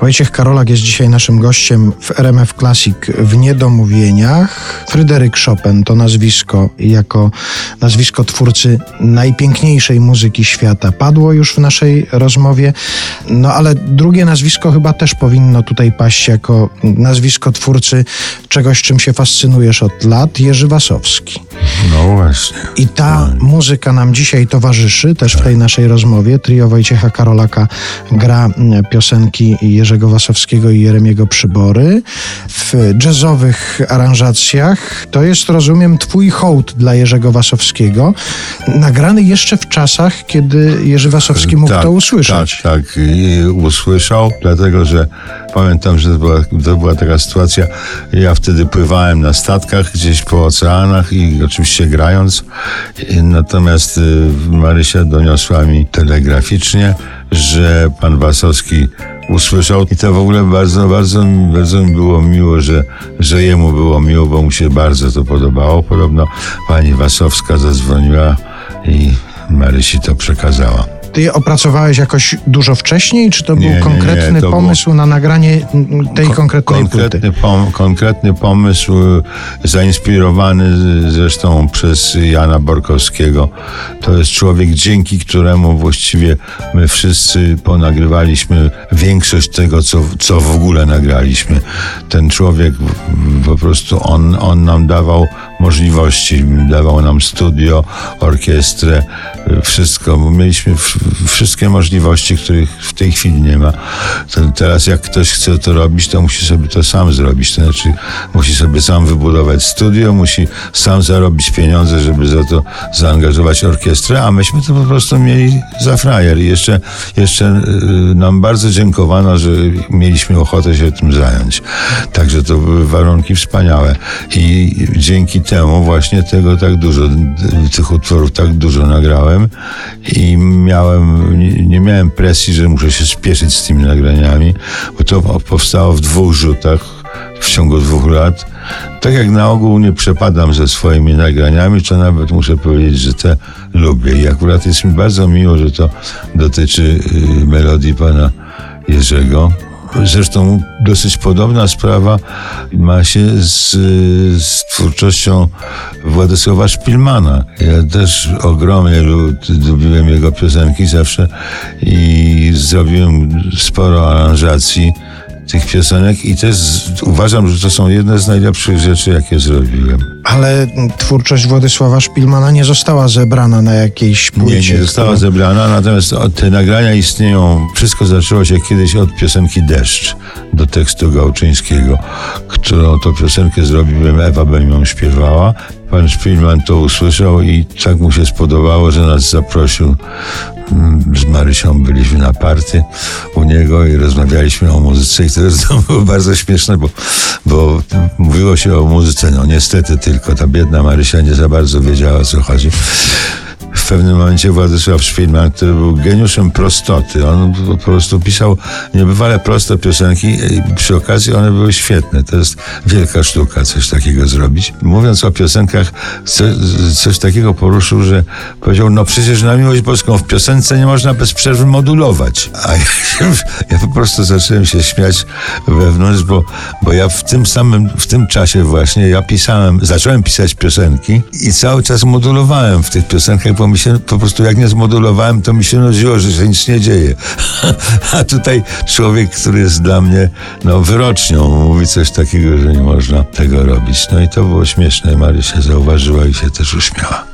Wojciech Karolak jest dzisiaj naszym gościem w RMF Classic w Niedomówieniach. Fryderyk Chopin to nazwisko jako nazwisko twórcy najpiękniejszej muzyki świata padło już w naszej rozmowie. No ale drugie nazwisko chyba też powinno tutaj paść jako nazwisko twórcy czegoś, czym się fascynujesz od lat, Jerzy Wasowski. No właśnie. I ta muzyka nam dzisiaj towarzyszy też w tej naszej rozmowie. Trio Wojciecha Karolaka gra piosenki Jerzego Wasowskiego i Jeremiego Przybory. W jazzowych aranżacjach to jest, rozumiem, twój hołd dla Jerzego Wasowskiego, nagrany jeszcze w czasach, kiedy Jerzy Wasowski mógł tak, to usłyszeć. Tak, tak. I usłyszał, dlatego że pamiętam, że to była, to była taka sytuacja. Ja wtedy pływałem na statkach gdzieś po oceanach i oczywiście grając. Natomiast y, Marysia doniosła mi telegraficznie, że pan Wasowski usłyszał i to w ogóle bardzo, bardzo, bardzo mi było miło, że, że jemu było miło, bo mu się bardzo to podobało. Podobno pani Wasowska zadzwoniła i Marysi to przekazała. Ty je opracowałeś jakoś dużo wcześniej, czy to Nie, był nie, nie, konkretny to pomysł na nagranie tej Ko- konkretnej płyty? konkretny, pom, konkretny pomysł, y, zainspirowany zresztą przez Jana Borkowskiego. To jest człowiek, dzięki któremu właściwie my wszyscy ponagrywaliśmy większość tego, co, co w ogóle nagraliśmy. Ten człowiek po prostu, on, on nam dawał możliwości, dawał nam studio, orkiestrę, wszystko. bo Mieliśmy wszystkie możliwości, których w tej chwili nie ma. To teraz jak ktoś chce to robić, to musi sobie to sam zrobić. To znaczy musi sobie sam wybudować studio, musi sam zarobić pieniądze, żeby za to zaangażować orkiestrę, a myśmy to po prostu mieli za frajer. I jeszcze, jeszcze y, nam bardzo dziękowano, że mieliśmy ochotę się tym zająć. Także to były warunki wspaniałe. I dzięki temu właśnie tego tak dużo, tych utworów tak dużo nagrałem i miałem, nie, nie miałem presji, że muszę się spieszyć z tymi nagraniami, bo to powstało w dwóch rzutach w ciągu dwóch lat. Tak jak na ogół nie przepadam ze swoimi nagraniami, to nawet muszę powiedzieć, że te lubię. I akurat jest mi bardzo miło, że to dotyczy y, melodii pana Jerzego. Zresztą dosyć podobna sprawa ma się z, z twórczością Władysława Szpilmana. Ja też ogromnie lu- lubiłem jego piosenki zawsze i zrobiłem sporo aranżacji tych piosenek i też uważam, że to są jedne z najlepszych rzeczy, jakie zrobiłem. Ale twórczość Władysława Szpilmana nie została zebrana na jakiejś Nie, płycie. nie została którą- zebrana, natomiast te nagrania istnieją. Wszystko zaczęło się kiedyś od piosenki Deszcz do tekstu Gałczyńskiego, którą to piosenkę zrobiłem, Ewa bym ją śpiewała. Pan Szpilman to usłyszał i tak mu się spodobało, że nas zaprosił. Mm, Z Marysią byliśmy na party u niego i rozmawialiśmy o muzyce i to jest- to było bardzo śmieszne, bo, bo mówiło się o muzyce, no niestety tylko ta biedna Marysia nie za bardzo wiedziała o co chodzi w pewnym momencie Władysław Szpilman, który był geniuszem prostoty. On po prostu pisał niebywale proste piosenki i przy okazji one były świetne. To jest wielka sztuka coś takiego zrobić. Mówiąc o piosenkach, co, coś takiego poruszył, że powiedział, no przecież na miłość boską w piosence nie można bez przerwy modulować. A ja, ja po prostu zacząłem się śmiać wewnątrz, bo, bo ja w tym samym, w tym czasie właśnie ja pisałem, zacząłem pisać piosenki i cały czas modulowałem w tych piosenkach, bo mi się po prostu jak nie zmodulowałem, to mi się nudziło, że się nic nie dzieje. A tutaj człowiek, który jest dla mnie no, wyrocznią, mówi coś takiego, że nie można tego robić. No i to było śmieszne. Marysia zauważyła i się też uśmiała.